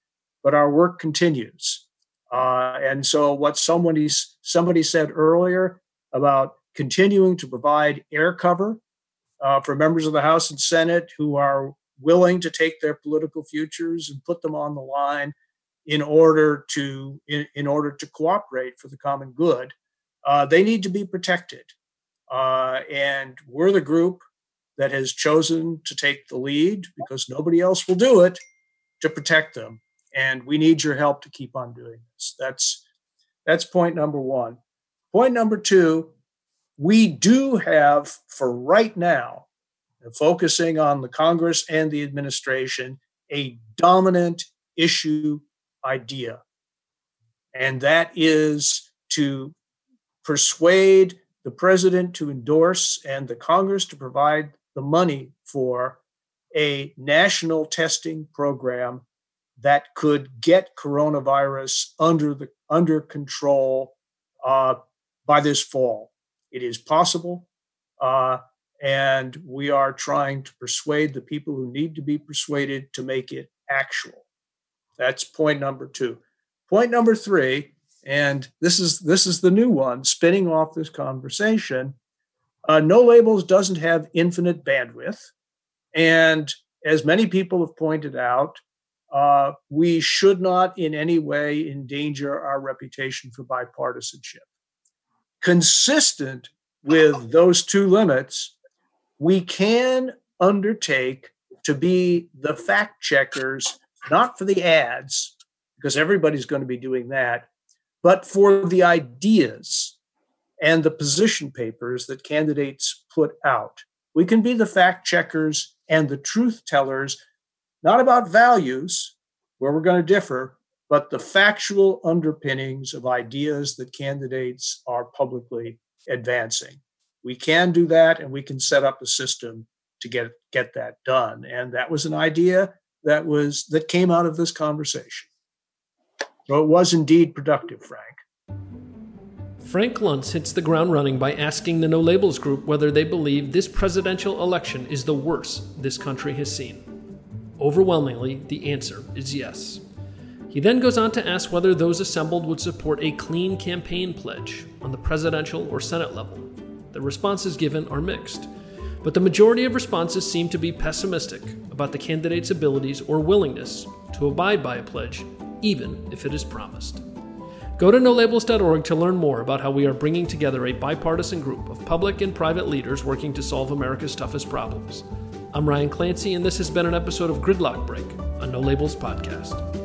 Speaker 37: But our work continues. Uh, and so, what somebody, somebody said earlier about continuing to provide air cover uh, for members of the House and Senate who are willing to take their political futures and put them on the line in order to in, in order to cooperate for the common good uh, they need to be protected. Uh, and we're the group that has chosen to take the lead because nobody else will do it to protect them. And we need your help to keep on doing this. That's that's point number one. Point number two we do have for right now focusing on the Congress and the administration, a dominant issue idea. And that is to persuade the president to endorse and the Congress to provide the money for a national testing program that could get coronavirus under the under control uh, by this fall. It is possible. Uh, and we are trying to persuade the people who need to be persuaded to make it actual. That's point number two. Point number three, and this is this is the new one, spinning off this conversation. Uh, no labels doesn't have infinite bandwidth, and as many people have pointed out, uh, we should not in any way endanger our reputation for bipartisanship. Consistent with those two limits, we can undertake to be the fact checkers, not for the ads, because everybody's going to be doing that, but for the ideas and the position papers that candidates put out. We can be the fact checkers and the truth tellers, not about values, where we're going to differ, but the factual underpinnings of ideas that candidates are publicly advancing we can do that and we can set up a system to get get that done and that was an idea that was that came out of this conversation so it was indeed productive frank
Speaker 38: Frank Luntz hits the ground running by asking the No Labels group whether they believe this presidential election is the worst this country has seen. Overwhelmingly, the answer is yes. He then goes on to ask whether those assembled would support a clean campaign pledge on the presidential or Senate level. The responses given are mixed, but the majority of responses seem to be pessimistic about the candidate's abilities or willingness to abide by a pledge, even if it is promised. Go to nolabels.org to learn more about how we are bringing together a bipartisan group of public and private leaders working to solve America's toughest problems. I'm Ryan Clancy, and this has been an episode of Gridlock Break, a No Labels podcast.